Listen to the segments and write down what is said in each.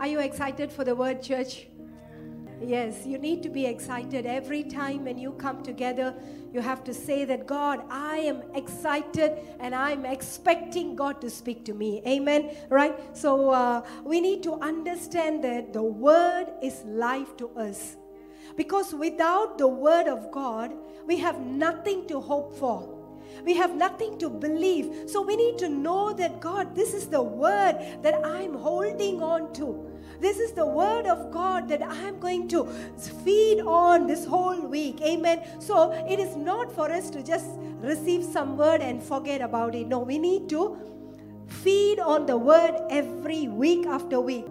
Are you excited for the word, church? Yes, you need to be excited every time when you come together. You have to say that, God, I am excited and I'm expecting God to speak to me. Amen. Right? So uh, we need to understand that the word is life to us. Because without the word of God, we have nothing to hope for. We have nothing to believe. So we need to know that God, this is the word that I'm holding on to. This is the word of God that I'm going to feed on this whole week. Amen. So it is not for us to just receive some word and forget about it. No, we need to feed on the word every week after week.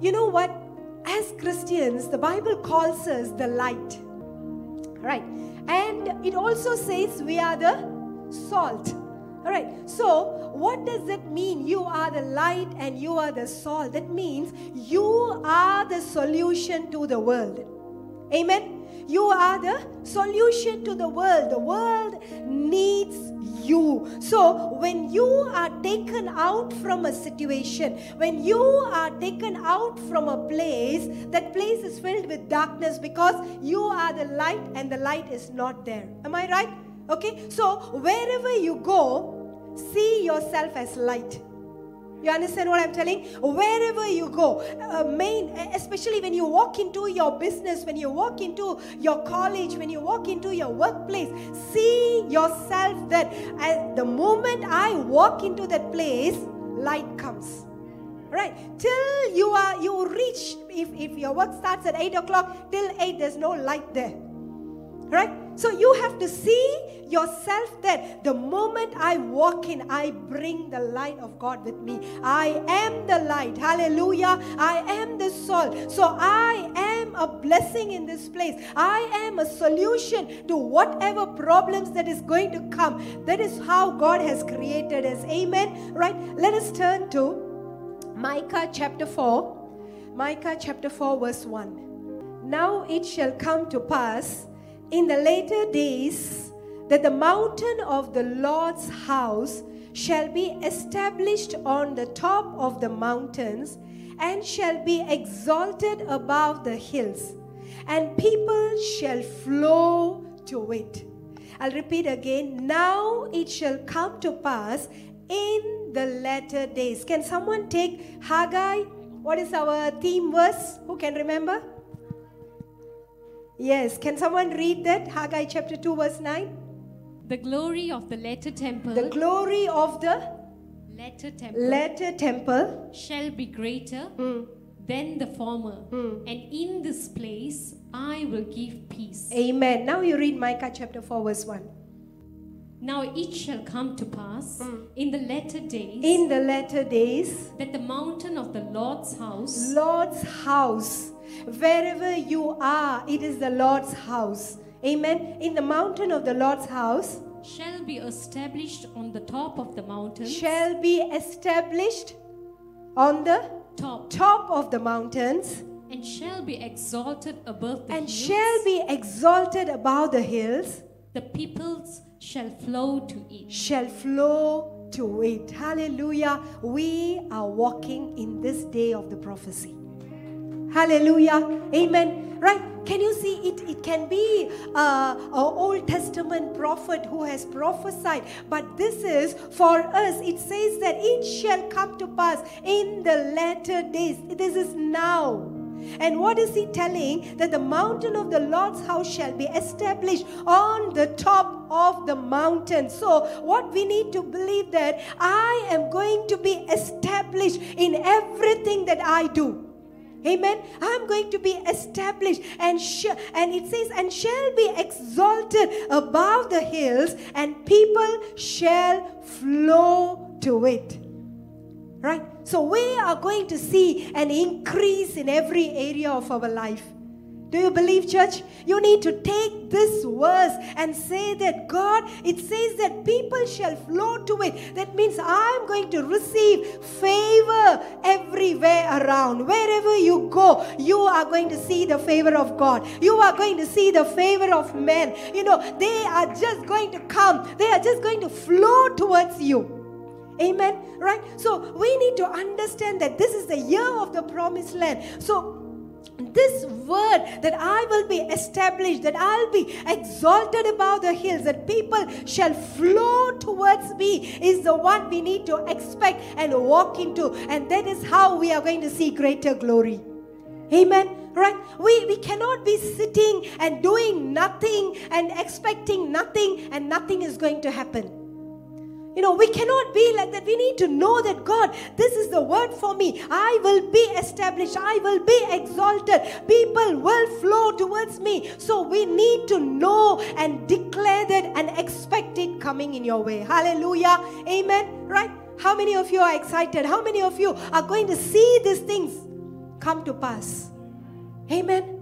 You know what? As Christians, the Bible calls us the light. Right. And it also says we are the salt. All right. So, what does it mean? You are the light and you are the salt. That means you are the solution to the world. Amen. You are the solution to the world. The world needs you. So, when you are taken out from a situation, when you are taken out from a place, that place is filled with darkness because you are the light and the light is not there. Am I right? Okay, so wherever you go, see yourself as light. You understand what I'm telling? Wherever you go, uh, main, especially when you walk into your business, when you walk into your college, when you walk into your workplace, see yourself that at the moment I walk into that place, light comes. Right? Till you are you reach, if, if your work starts at 8 o'clock, till 8, there's no light there. Right? So you have to see yourself that the moment I walk in, I bring the light of God with me. I am the light. Hallelujah. I am the salt. So I am a blessing in this place. I am a solution to whatever problems that is going to come. That is how God has created us. Amen. Right? Let us turn to Micah chapter 4. Micah chapter 4, verse 1. Now it shall come to pass in the later days that the mountain of the Lord's house shall be established on the top of the mountains and shall be exalted above the hills, and people shall flow to it. I'll repeat again. Now it shall come to pass in the latter days. Can someone take Haggai? What is our theme verse? Who can remember? Yes, can someone read that? Haggai chapter 2, verse 9. The glory of the latter temple. The glory of the latter temple. Latter temple shall be greater mm. than the former. Mm. And in this place I will give peace. Amen. Now you read Micah chapter 4, verse 1. Now it shall come to pass mm. in the latter days. In the latter days. That the mountain of the Lord's house. Lord's house Wherever you are, it is the Lord's house. Amen. In the mountain of the Lord's house shall be established on the top of the mountain. Shall be established on the top top of the mountains and shall be exalted above the and hills. shall be exalted above the hills. The peoples shall flow to it. Shall flow to it. Hallelujah. We are walking in this day of the prophecy. Hallelujah. Amen. Right? Can you see it? It can be uh, an Old Testament prophet who has prophesied, but this is for us. It says that it shall come to pass in the latter days. This is now. And what is he telling? That the mountain of the Lord's house shall be established on the top of the mountain. So, what we need to believe that I am going to be established in everything that I do. Amen. I'm going to be established and sh- and it says and shall be exalted above the hills and people shall flow to it. Right? So we are going to see an increase in every area of our life. Do you believe, church? You need to take this verse and say that God, it says that people shall flow to it. That means I'm going to receive favor everywhere around. Wherever you go, you are going to see the favor of God. You are going to see the favor of men. You know, they are just going to come, they are just going to flow towards you. Amen. Right? So we need to understand that this is the year of the promised land. So this word that I will be established, that I'll be exalted above the hills, that people shall flow towards me, is the one we need to expect and walk into. And that is how we are going to see greater glory. Amen. Right? We, we cannot be sitting and doing nothing and expecting nothing, and nothing is going to happen. You know, we cannot be like that. We need to know that God, this is the word for me. I will be established. I will be exalted. People will flow towards me. So we need to know and declare that and expect it coming in your way. Hallelujah. Amen. Right? How many of you are excited? How many of you are going to see these things come to pass? Amen.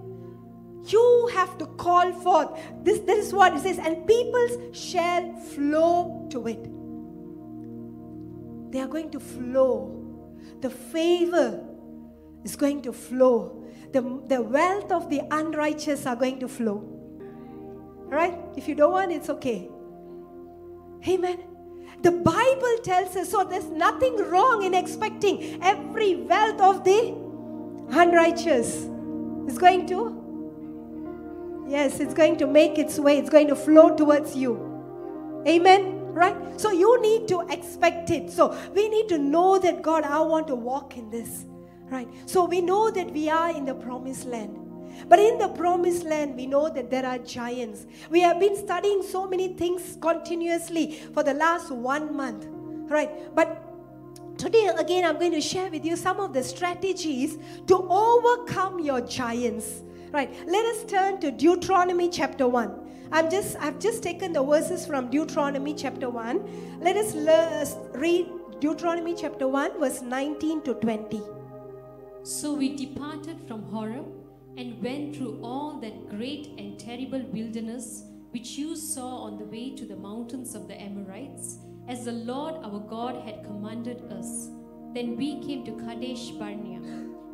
You have to call forth. This, this is what it says, and peoples shall flow to it. They are going to flow. The favor is going to flow. The, the wealth of the unrighteous are going to flow. Right? If you don't want, it's okay. Amen. The Bible tells us so there's nothing wrong in expecting every wealth of the unrighteous is going to yes it's going to make its way it's going to flow towards you amen right? So you need to expect it. So we need to know that God, I want to walk in this, right? So we know that we are in the promised land. But in the promised land, we know that there are giants. We have been studying so many things continuously for the last one month, right? But today, again, I'm going to share with you some of the strategies to overcome your giants, right? Let us turn to Deuteronomy chapter 1. I'm just I've just taken the verses from Deuteronomy chapter 1. Let us read Deuteronomy chapter 1 verse 19 to 20. So we departed from Horeb and went through all that great and terrible wilderness which you saw on the way to the mountains of the Amorites, as the Lord our God had commanded us. Then we came to Kadesh Barnea,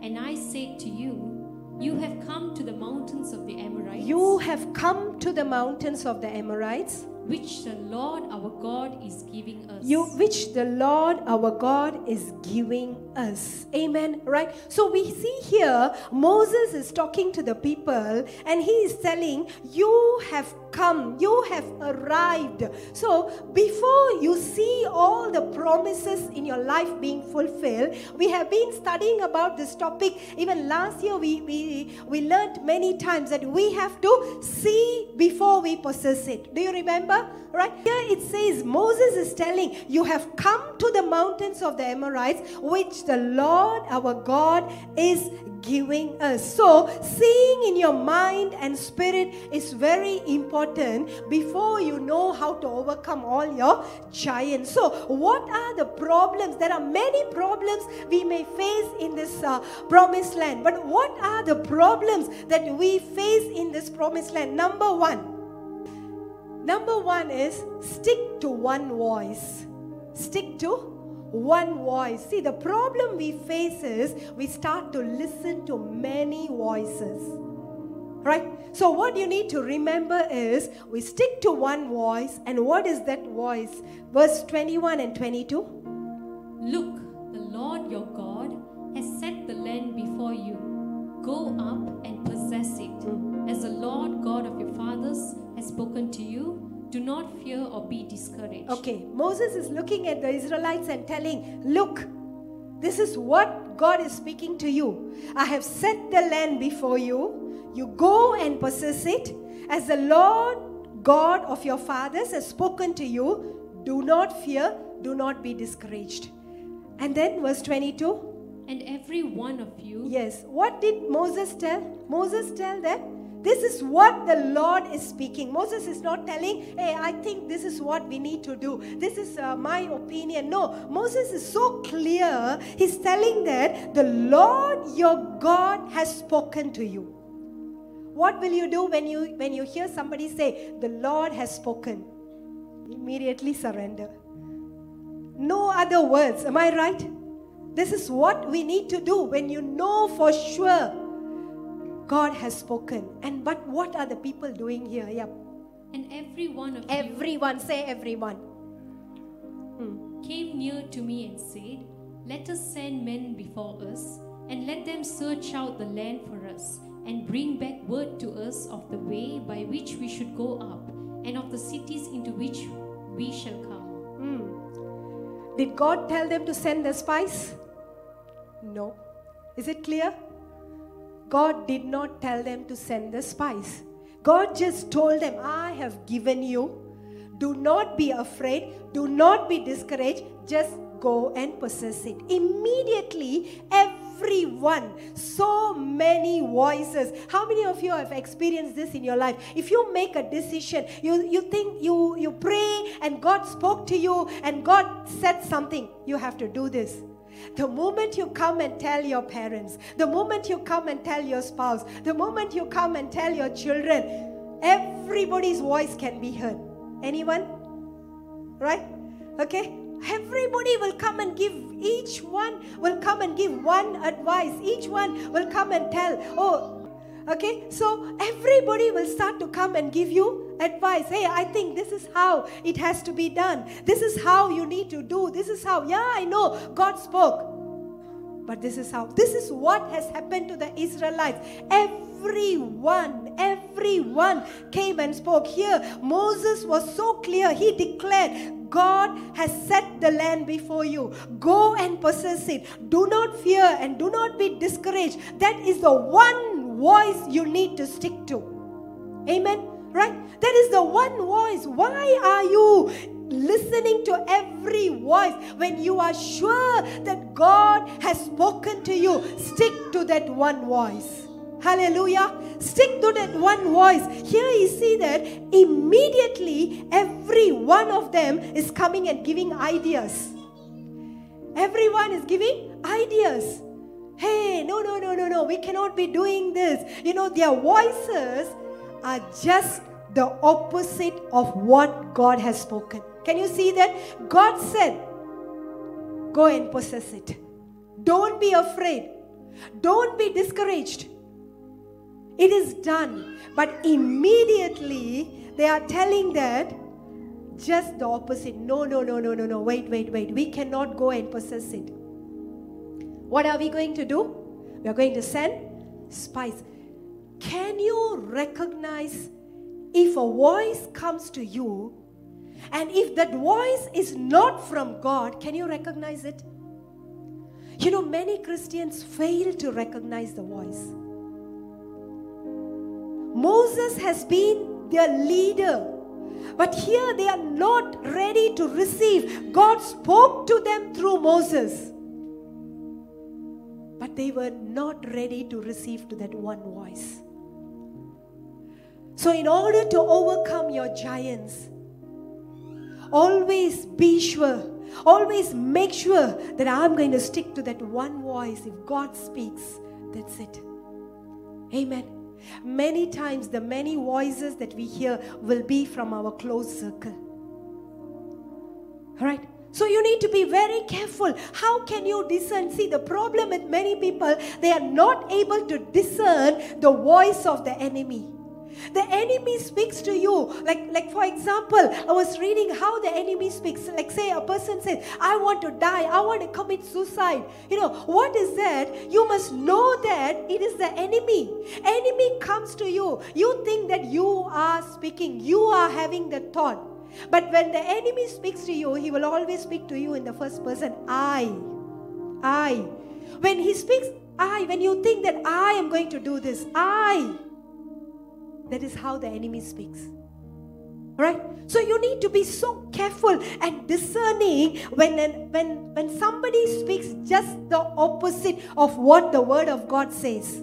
and I said to you, you have come to the mountains of the Amorites. You have come to the mountains of the Amorites which the Lord our God is giving us. You, which the Lord our God is giving us. Amen. Right? So we see here Moses is talking to the people and he is telling, You have come, you have arrived. So before you see all the promises in your life being fulfilled, we have been studying about this topic. Even last year, we, we, we learned many times that we have to see before we possess it. Do you remember? Right here it says, Moses is telling, You have come to the mountains of the Amorites, which the Lord our God is giving us. So, seeing in your mind and spirit is very important before you know how to overcome all your giants. So, what are the problems? There are many problems we may face in this uh, promised land, but what are the problems that we face in this promised land? Number one, Number one is stick to one voice. Stick to one voice. See, the problem we face is we start to listen to many voices. Right? So, what you need to remember is we stick to one voice, and what is that voice? Verse 21 and 22. Look, the Lord your God has set the land before you. Go up and possess it. Mm. As the Lord God of your fathers has spoken to you, do not fear or be discouraged. Okay, Moses is looking at the Israelites and telling, Look, this is what God is speaking to you. I have set the land before you. You go and possess it. As the Lord God of your fathers has spoken to you, do not fear, do not be discouraged. And then verse 22. And every one of you. Yes. What did Moses tell? Moses tell them this is what the Lord is speaking. Moses is not telling, hey, I think this is what we need to do. This is uh, my opinion. No, Moses is so clear. He's telling that the Lord your God has spoken to you. What will you do when you when you hear somebody say, the Lord has spoken? Immediately surrender. No other words. Am I right? This is what we need to do when you know for sure God has spoken. And but what are the people doing here? Yep. And every one of everyone, say everyone. Hmm. came near to me and said, Let us send men before us, and let them search out the land for us, and bring back word to us of the way by which we should go up, and of the cities into which we shall come. Hmm. Did God tell them to send the spies? No. Is it clear? God did not tell them to send the spies. God just told them, I have given you. Do not be afraid. Do not be discouraged. Just go and possess it. Immediately, everyone, so many voices. How many of you have experienced this in your life? If you make a decision, you, you think you, you pray and God spoke to you and God said something, you have to do this. The moment you come and tell your parents, the moment you come and tell your spouse, the moment you come and tell your children, everybody's voice can be heard. Anyone? Right? Okay? Everybody will come and give, each one will come and give one advice. Each one will come and tell, oh, Okay, so everybody will start to come and give you advice. Hey, I think this is how it has to be done. This is how you need to do. This is how, yeah, I know God spoke. But this is how, this is what has happened to the Israelites. Everyone, everyone came and spoke. Here, Moses was so clear. He declared, God has set the land before you. Go and possess it. Do not fear and do not be discouraged. That is the one voice you need to stick to. Amen. Right? That is the one voice. Why are you listening to every voice when you are sure that God has spoken to you? Stick to that one voice. Hallelujah. Stick to that one voice. Here you see that immediately every one of them is coming and giving ideas. Everyone is giving ideas. Hey, no, no, no, no, no, we cannot be doing this. You know, their voices are just the opposite of what God has spoken. Can you see that? God said, Go and possess it. Don't be afraid. Don't be discouraged. It is done. But immediately they are telling that just the opposite. No, no, no, no, no, no. Wait, wait, wait. We cannot go and possess it. What are we going to do? We are going to send spies. Can you recognize if a voice comes to you and if that voice is not from God, can you recognize it? You know, many Christians fail to recognize the voice. Moses has been their leader, but here they are not ready to receive. God spoke to them through Moses but they were not ready to receive to that one voice. So, in order to overcome your giants, always be sure, always make sure that I'm going to stick to that one voice. If God speaks, that's it. Amen. Many times, the many voices that we hear will be from our close circle. All right? So you need to be very careful. How can you discern? See, the problem with many people, they are not able to discern the voice of the enemy. The enemy speaks to you. Like, like for example, I was reading how the enemy speaks. Like, say a person says, I want to die, I want to commit suicide. You know, what is that? You must know that it is the enemy. Enemy comes to you. You think that you are speaking, you are having the thought. But when the enemy speaks to you, he will always speak to you in the first person I. I. When he speaks, I, when you think that I am going to do this, I. That is how the enemy speaks. Right? So you need to be so careful and discerning when, when, when somebody speaks just the opposite of what the word of God says.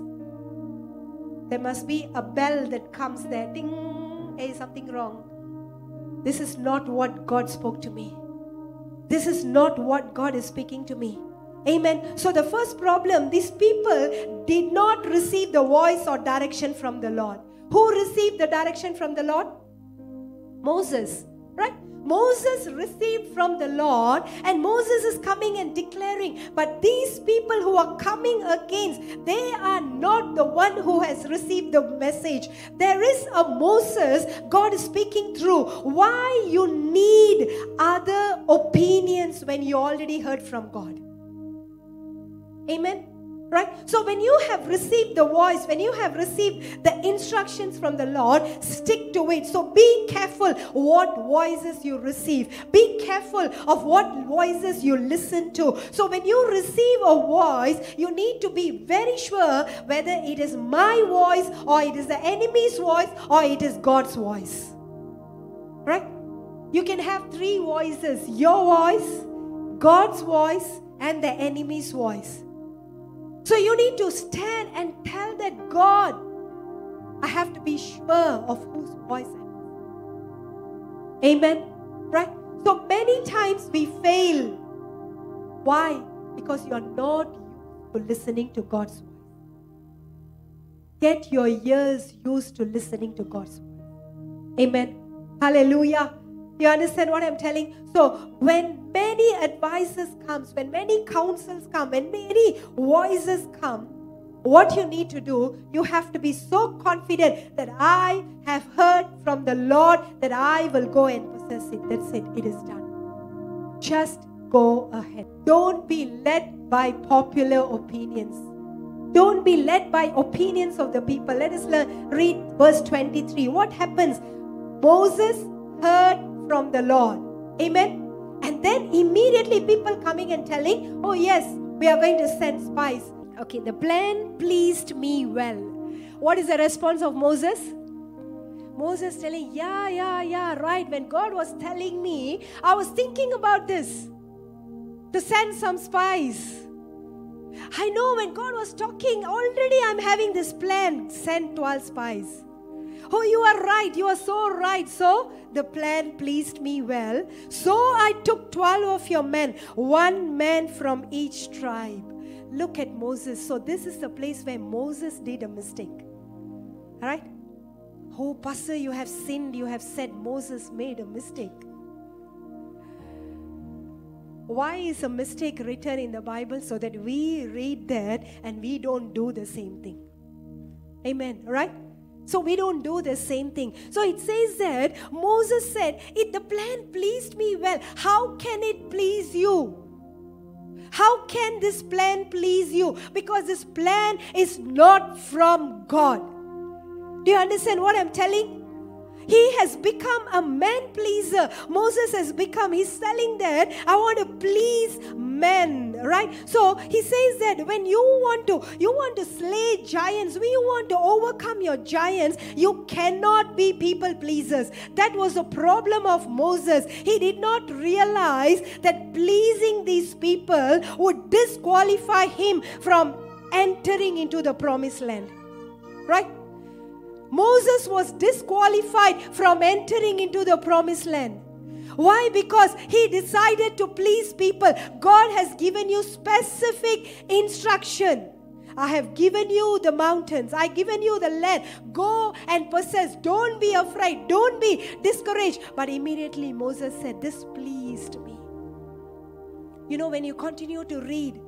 There must be a bell that comes there. Ding, hey, something wrong. This is not what God spoke to me. This is not what God is speaking to me. Amen. So, the first problem these people did not receive the voice or direction from the Lord. Who received the direction from the Lord? Moses, right? Moses received from the Lord, and Moses is coming and declaring, but these people who are coming against, they are not the one who has received the message. There is a Moses God is speaking through. Why you need other opinions when you already heard from God? Amen. Right? So, when you have received the voice, when you have received the instructions from the Lord, stick to it. So, be careful what voices you receive. Be careful of what voices you listen to. So, when you receive a voice, you need to be very sure whether it is my voice or it is the enemy's voice or it is God's voice. Right? You can have three voices your voice, God's voice, and the enemy's voice. So you need to stand and tell that God, I have to be sure of whose voice I am. Amen. Right? So many times we fail. Why? Because you are not used to listening to God's voice. Get your ears used to listening to God's voice. Amen. Hallelujah. You understand what I'm telling? So when many advices comes, when many counsels come, when many voices come, what you need to do, you have to be so confident that I have heard from the Lord that I will go and possess it. That's it. It is done. Just go ahead. Don't be led by popular opinions. Don't be led by opinions of the people. Let us learn, read verse 23. What happens? Moses heard from the Lord. Amen. And then immediately people coming and telling, oh, yes, we are going to send spies. Okay, the plan pleased me well. What is the response of Moses? Moses telling, yeah, yeah, yeah, right. When God was telling me, I was thinking about this to send some spies. I know when God was talking, already I'm having this plan send 12 spies. Oh, you are right. You are so right. So the plan pleased me well. So I took 12 of your men, one man from each tribe. Look at Moses. So this is the place where Moses did a mistake. All right? Oh, Pastor, you have sinned. You have said Moses made a mistake. Why is a mistake written in the Bible? So that we read that and we don't do the same thing. Amen. Right? So we don't do the same thing. So it says that Moses said, If the plan pleased me well, how can it please you? How can this plan please you? Because this plan is not from God. Do you understand what I'm telling? He has become a man pleaser. Moses has become, he's telling that I want to please men, right? So he says that when you want to, you want to slay giants, when you want to overcome your giants, you cannot be people pleasers. That was the problem of Moses. He did not realize that pleasing these people would disqualify him from entering into the promised land. Right? Moses was disqualified from entering into the promised land. Why? Because he decided to please people. God has given you specific instruction. I have given you the mountains. I have given you the land. Go and possess. Don't be afraid. Don't be discouraged. But immediately Moses said, This pleased me. You know, when you continue to read,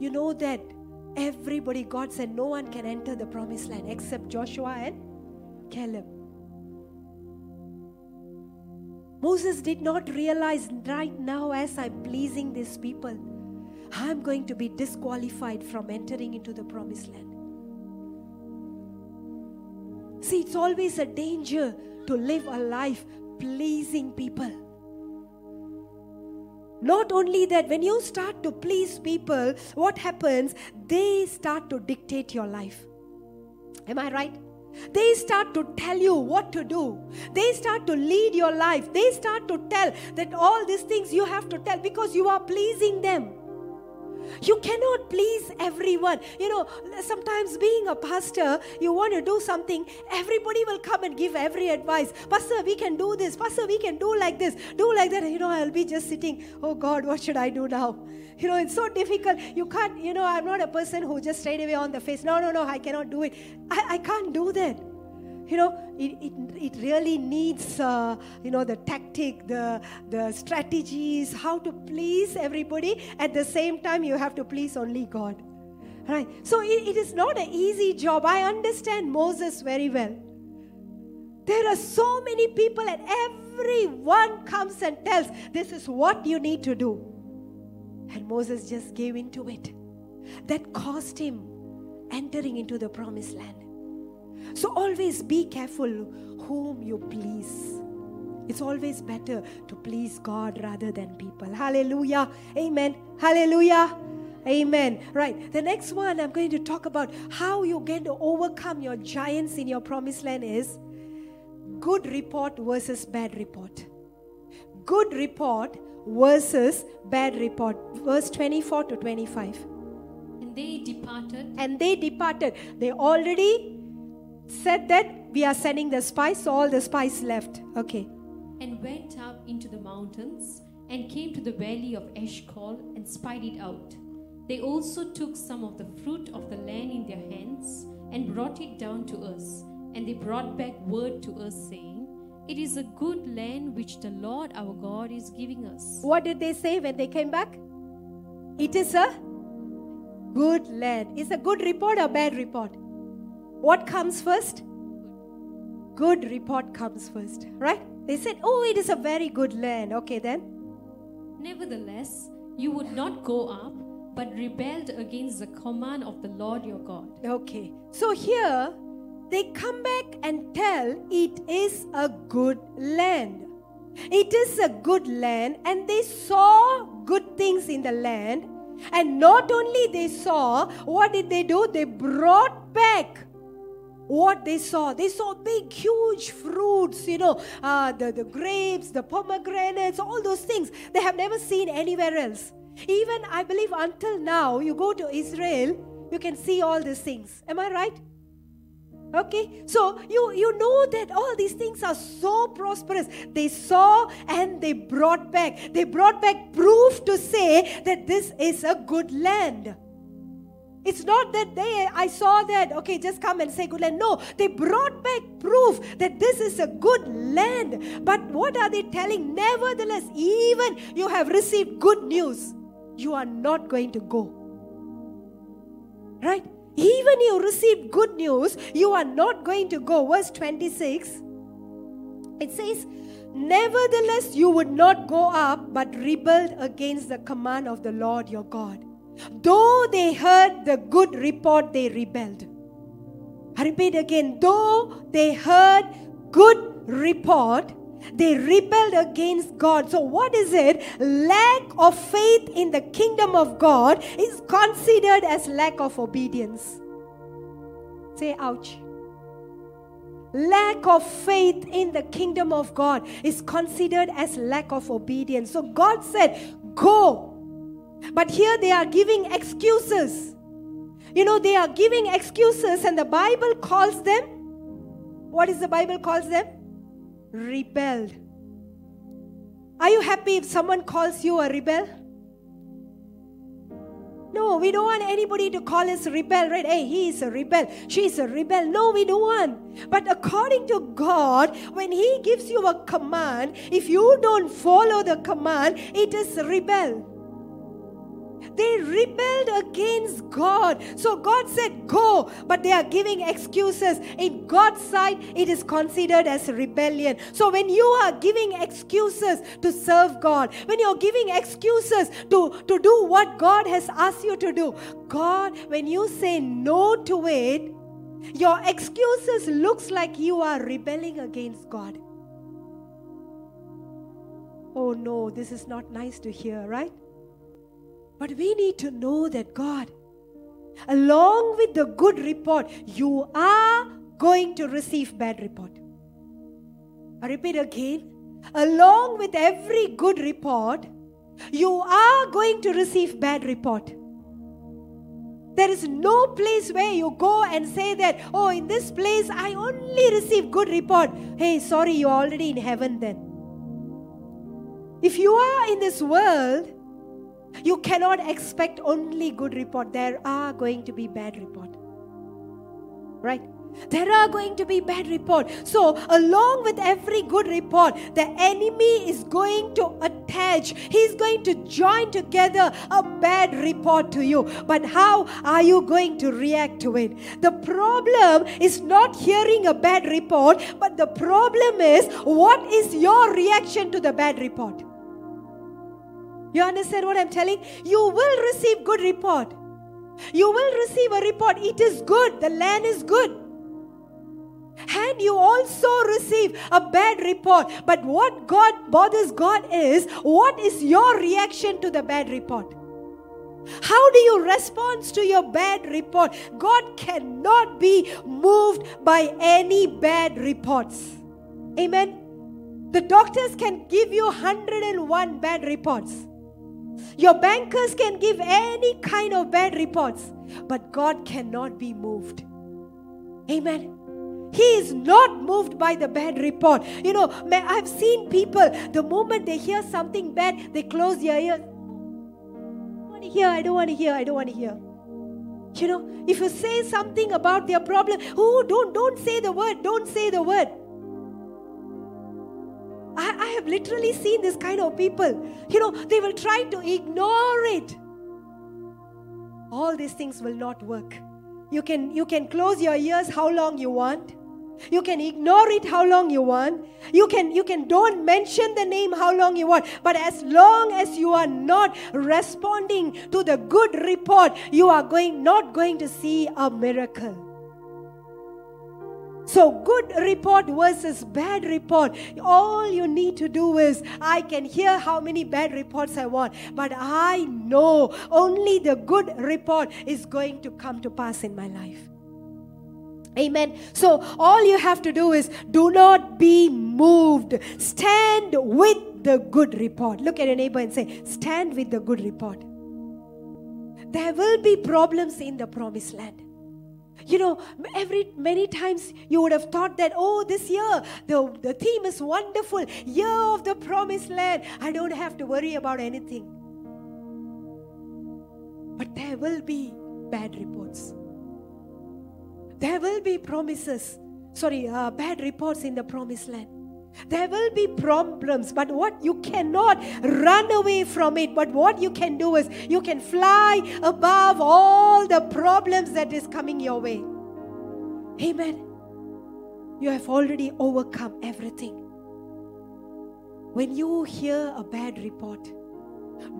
you know that Everybody, God said, no one can enter the promised land except Joshua and Caleb. Moses did not realize right now, as I'm pleasing these people, I'm going to be disqualified from entering into the promised land. See, it's always a danger to live a life pleasing people. Not only that, when you start to please people, what happens? They start to dictate your life. Am I right? They start to tell you what to do. They start to lead your life. They start to tell that all these things you have to tell because you are pleasing them. You cannot please everyone. You know, sometimes being a pastor, you want to do something, everybody will come and give every advice. Pastor, we can do this. Pastor, we can do like this, do like that. You know, I'll be just sitting, oh God, what should I do now? You know, it's so difficult. You can't, you know, I'm not a person who just straight away on the face, no, no, no, I cannot do it. I, I can't do that. You know it, it, it really needs uh, you know the tactic the the strategies how to please everybody. At the same time you have to please only god. Right? So it, it is not an easy job. I understand moses very well. There are so many people and everyone comes and tells this is what you need to do. And moses just gave into it. That cost him entering into the promised land so always be careful whom you please. It's always better to please God rather than people. Hallelujah. Amen. Hallelujah. Amen. Right. The next one I'm going to talk about how you're going to overcome your giants in your promised land is good report versus bad report. Good report versus bad report. Verse 24 to 25. And they departed. And they departed. They already said that we are sending the spies, so all the spies left. Okay. And went up into the mountains and came to the valley of Eshcol and spied it out. They also took some of the fruit of the land in their hands and brought it down to us. And they brought back word to us, saying, It is a good land which the Lord our God is giving us. What did they say when they came back? It is a good land. Is a good report or bad report? What comes first? Good report comes first, right? They said, Oh, it is a very good land. Okay, then. Nevertheless, you would not go up, but rebelled against the command of the Lord your God. Okay, so here they come back and tell it is a good land. It is a good land, and they saw good things in the land. And not only they saw, what did they do? They brought back what they saw. They saw big, huge fruits, you know, uh, the, the grapes, the pomegranates, all those things they have never seen anywhere else. Even, I believe, until now, you go to Israel, you can see all these things. Am I right? Okay, so you you know that all these things are so prosperous. They saw and they brought back. They brought back proof to say that this is a good land. It's not that they, I saw that, okay, just come and say good land. No, they brought back proof that this is a good land. But what are they telling? Nevertheless, even you have received good news, you are not going to go. Right? Even you received good news, you are not going to go. Verse 26, it says, Nevertheless, you would not go up, but rebelled against the command of the Lord your God. Though they heard the good report, they rebelled. I repeat again, though they heard good report, they rebelled against God. So, what is it? Lack of faith in the kingdom of God is considered as lack of obedience. Say, ouch. Lack of faith in the kingdom of God is considered as lack of obedience. So, God said, Go but here they are giving excuses. You know, they are giving excuses, and the Bible calls them what is the Bible calls them? Rebelled. Are you happy if someone calls you a rebel? No, we don't want anybody to call us rebel, right? Hey, he is a rebel. She is a rebel. No, we don't want. But according to God, when He gives you a command, if you don't follow the command, it is rebel. They rebelled against God. So God said, Go, but they are giving excuses. In God's sight, it is considered as rebellion. So when you are giving excuses to serve God, when you're giving excuses to, to do what God has asked you to do, God, when you say no to it, your excuses looks like you are rebelling against God. Oh no, this is not nice to hear, right? But we need to know that God, along with the good report, you are going to receive bad report. I repeat again. Along with every good report, you are going to receive bad report. There is no place where you go and say that, oh, in this place I only receive good report. Hey, sorry, you're already in heaven then. If you are in this world, you cannot expect only good report. There are going to be bad report. Right? There are going to be bad report. So, along with every good report, the enemy is going to attach, he's going to join together a bad report to you. But how are you going to react to it? The problem is not hearing a bad report, but the problem is what is your reaction to the bad report? You understand what I'm telling? You will receive good report. You will receive a report. It is good. The land is good and you also receive a bad report. But what God bothers God is what is your reaction to the bad report? How do you respond to your bad report? God cannot be moved by any bad reports. Amen. The doctors can give you 101 bad reports. Your bankers can give any kind of bad reports, but God cannot be moved. Amen. He is not moved by the bad report. You know, I've seen people, the moment they hear something bad, they close their ears. I don't want to hear, I don't want to hear, I don't want to hear. You know, if you say something about their problem, oh, don't, don't say the word, don't say the word. Have literally seen this kind of people. You know, they will try to ignore it. All these things will not work. You can, you can close your ears how long you want. You can ignore it how long you want. You can you can don't mention the name how long you want. But as long as you are not responding to the good report, you are going not going to see a miracle. So, good report versus bad report. All you need to do is, I can hear how many bad reports I want, but I know only the good report is going to come to pass in my life. Amen. So, all you have to do is do not be moved. Stand with the good report. Look at your neighbor and say, Stand with the good report. There will be problems in the promised land. You know, every many times you would have thought that, oh, this year the, the theme is wonderful. Year of the promised land. I don't have to worry about anything. But there will be bad reports. There will be promises, sorry, uh, bad reports in the promised land. There will be problems, but what you cannot run away from it. But what you can do is you can fly above all the problems that is coming your way. Amen. You have already overcome everything. When you hear a bad report,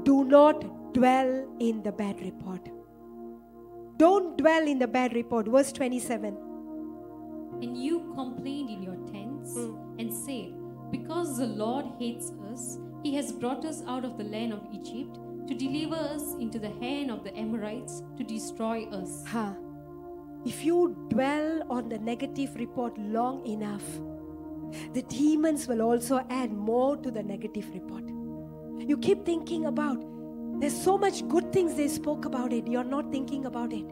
do not dwell in the bad report. Don't dwell in the bad report. Verse 27. And you complained in your tents. Mm and said, Because the Lord hates us, he has brought us out of the land of Egypt to deliver us into the hand of the Amorites to destroy us. Huh. If you dwell on the negative report long enough, the demons will also add more to the negative report. You keep thinking about, there's so much good things they spoke about it, you're not thinking about it.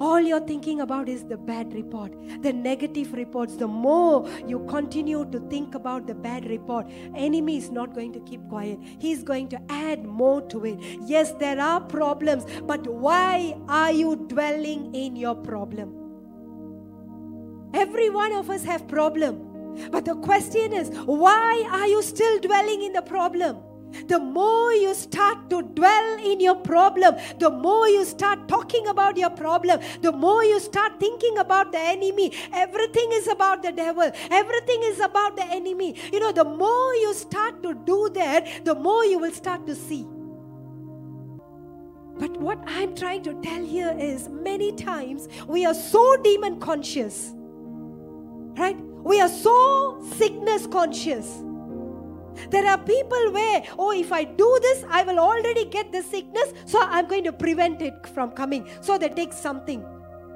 All you're thinking about is the bad report, the negative reports. The more you continue to think about the bad report, enemy is not going to keep quiet. He's going to add more to it. Yes, there are problems, but why are you dwelling in your problem? Every one of us have problem. But the question is, why are you still dwelling in the problem? The more you start to dwell in your problem, the more you start talking about your problem, the more you start thinking about the enemy. Everything is about the devil, everything is about the enemy. You know, the more you start to do that, the more you will start to see. But what I'm trying to tell here is many times we are so demon conscious, right? We are so sickness conscious there are people where, oh, if I do this, I will already get the sickness, so I'm going to prevent it from coming. So they take something.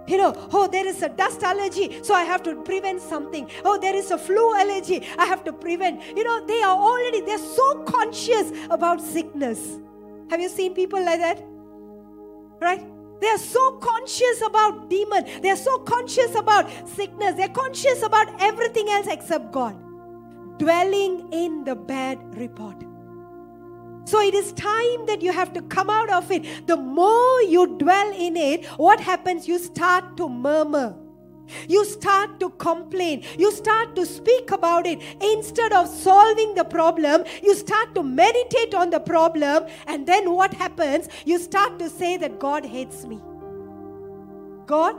You know, oh, there is a dust allergy, so I have to prevent something. Oh, there is a flu allergy, I have to prevent. You know, they are already, they're so conscious about sickness. Have you seen people like that? Right? They are so conscious about demon. They are so conscious about sickness. They're conscious about everything else except God dwelling in the bad report. So it is time that you have to come out of it. The more you dwell in it, what happens? You start to murmur. You start to complain. You start to speak about it. Instead of solving the problem, you start to meditate on the problem. And then what happens? You start to say that God hates me. God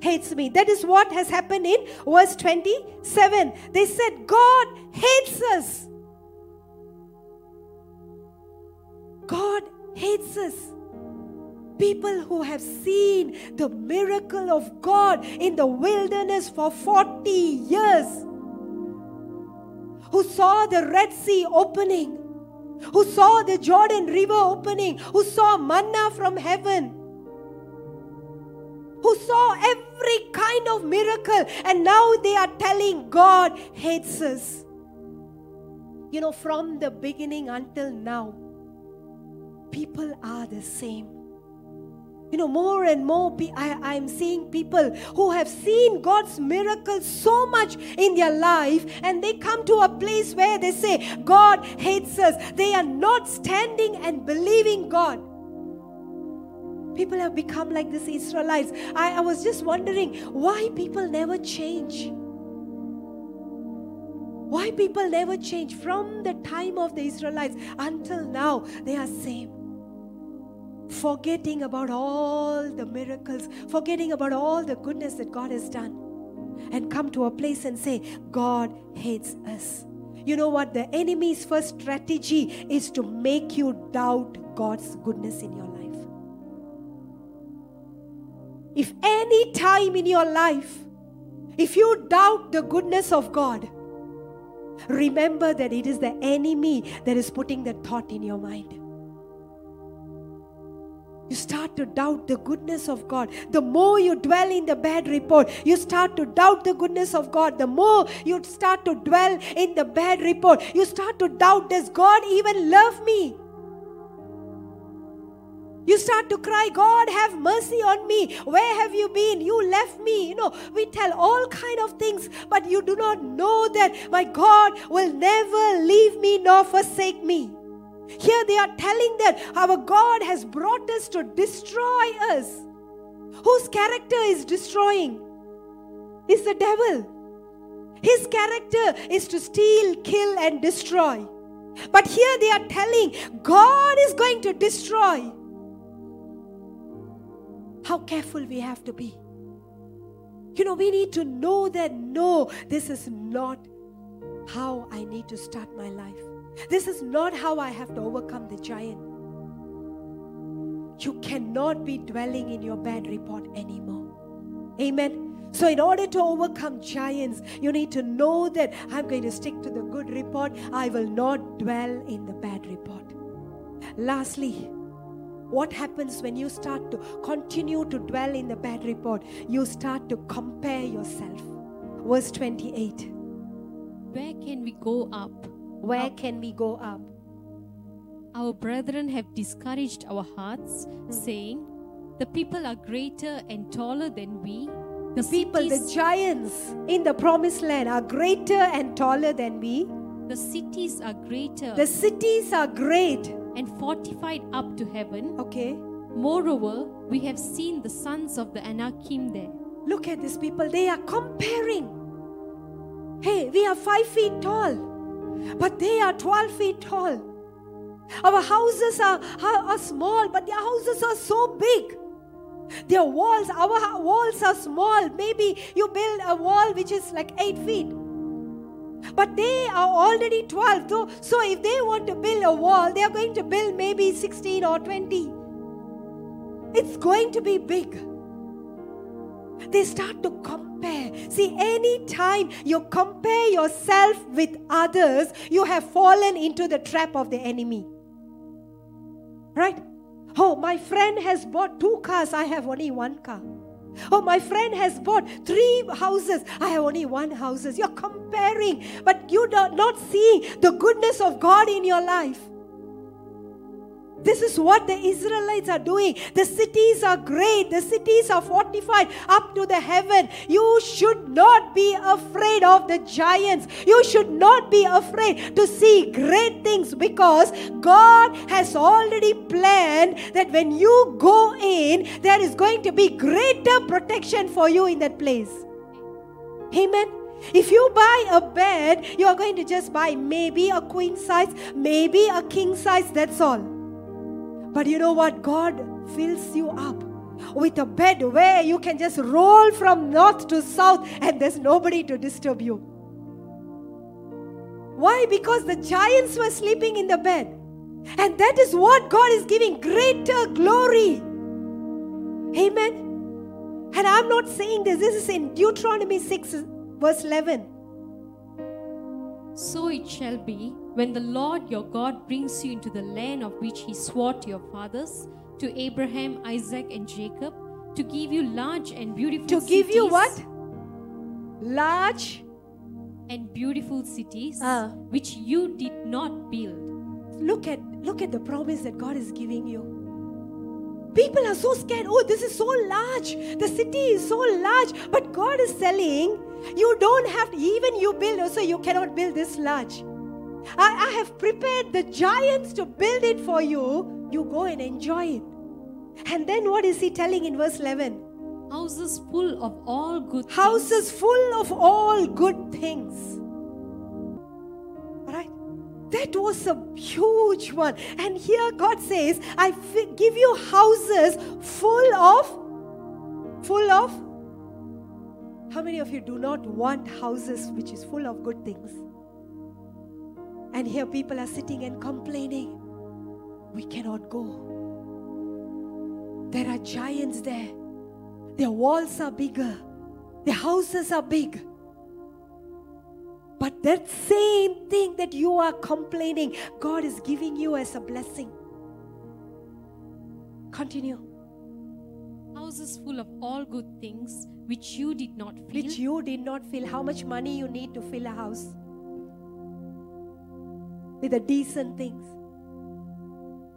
hates me. That is what has happened in verse 27. They said, God hates us. God hates us. People who have seen the miracle of God in the wilderness for 40 years, who saw the Red Sea opening, who saw the Jordan River opening, who saw manna from heaven, who saw every kind of miracle, and now they are telling God hates us. You know, from the beginning until now, people are the same. You know, more and more pe- I, I'm seeing people who have seen God's miracles so much in their life, and they come to a place where they say, God hates us. They are not standing and believing God. People have become like these Israelites. I, I was just wondering why people never change. Why people never change from the time of the Israelites until now, they are same forgetting about all the miracles, forgetting about all the goodness that God has done, and come to a place and say, God hates us. You know what? The enemy's first strategy is to make you doubt God's goodness in your life. If any time in your life, if you doubt the goodness of God, remember that it is the enemy that is putting that thought in your mind. You start to doubt the goodness of God. The more you dwell in the bad report, you start to doubt the goodness of God. The more you start to dwell in the bad report, you start to doubt does God even love me? You start to cry, God, have mercy on me. Where have you been? You left me. You know, we tell all kind of things, but you do not know that my God will never leave me nor forsake me. Here they are telling that our God has brought us to destroy us. Whose character is destroying? Is the devil. His character is to steal, kill, and destroy. But here they are telling God is going to destroy. How careful we have to be. You know, we need to know that no, this is not how I need to start my life. This is not how I have to overcome the giant. You cannot be dwelling in your bad report anymore. Amen. So, in order to overcome giants, you need to know that I'm going to stick to the good report. I will not dwell in the bad report. Lastly, what happens when you start to continue to dwell in the bad report? You start to compare yourself. Verse 28. Where can we go up? Where can we go up? Our brethren have discouraged our hearts, saying, The people are greater and taller than we. The people, the giants in the promised land are greater and taller than we. the cities are greater The cities are great. And fortified up to heaven. Okay. Moreover, we have seen the sons of the Anakim there. Look at these people. They are comparing. Hey, we are five feet tall, but they are 12 feet tall. Our houses are, are, are small, but their houses are so big. Their walls, our walls are small. Maybe you build a wall which is like eight feet. But they are already 12. Though, so if they want to build a wall, they are going to build maybe 16 or 20. It's going to be big. They start to compare. See, anytime you compare yourself with others, you have fallen into the trap of the enemy. Right? Oh, my friend has bought two cars, I have only one car. Oh, my friend has bought three houses. I have only one houses. You're comparing, but you are not seeing the goodness of God in your life. This is what the Israelites are doing. The cities are great. The cities are fortified up to the heaven. You should not be afraid of the giants. You should not be afraid to see great things because God has already planned that when you go in, there is going to be greater protection for you in that place. Amen. If you buy a bed, you are going to just buy maybe a queen size, maybe a king size, that's all. But you know what? God fills you up with a bed where you can just roll from north to south and there's nobody to disturb you. Why? Because the giants were sleeping in the bed. And that is what God is giving greater glory. Amen. And I'm not saying this, this is in Deuteronomy 6, verse 11. So it shall be when the Lord your God brings you into the land of which he swore to your fathers, to Abraham, Isaac, and Jacob, to give you large and beautiful To give you what? Large. and beautiful cities Ah. which you did not build. Look at look at the promise that God is giving you. People are so scared. Oh, this is so large. The city is so large. But God is telling you don't have even you build also you cannot build this large. I, I have prepared the giants to build it for you. You go and enjoy it. And then what is he telling in verse 11? Houses full of all good things, Houses full of all good things. Right? That was a huge one. And here God says, I give you houses full of, full of. How many of you do not want houses which is full of good things? And here people are sitting and complaining. We cannot go. There are giants there. Their walls are bigger. Their houses are big. But that same thing that you are complaining, God is giving you as a blessing. Continue. houses full of all good things which you did not fill, Which you did not fill. How much money you need to fill a house? With the decent things.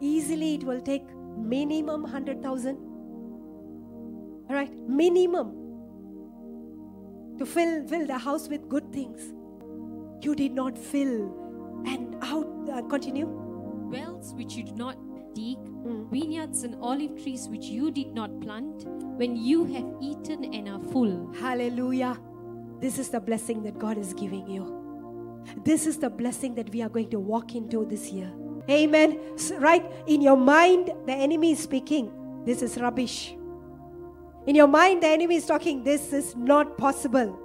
Easily it will take minimum 100,000. All right, minimum. To fill, fill the house with good things. You did not fill. And out, uh, continue. wells which you did not dig, Mm. vineyards and olive trees which you did not plant, when you have eaten and are full. Hallelujah. This is the blessing that God is giving you. This is the blessing that we are going to walk into this year. Amen. S- Right in your mind, the enemy is speaking. This is rubbish. In your mind, the enemy is talking. This is not possible.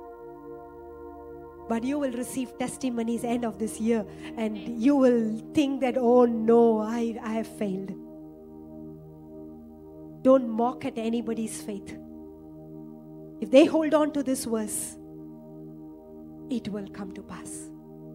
But you will receive testimonies end of this year, and you will think that, oh no, I, I have failed. Don't mock at anybody's faith. If they hold on to this verse, it will come to pass.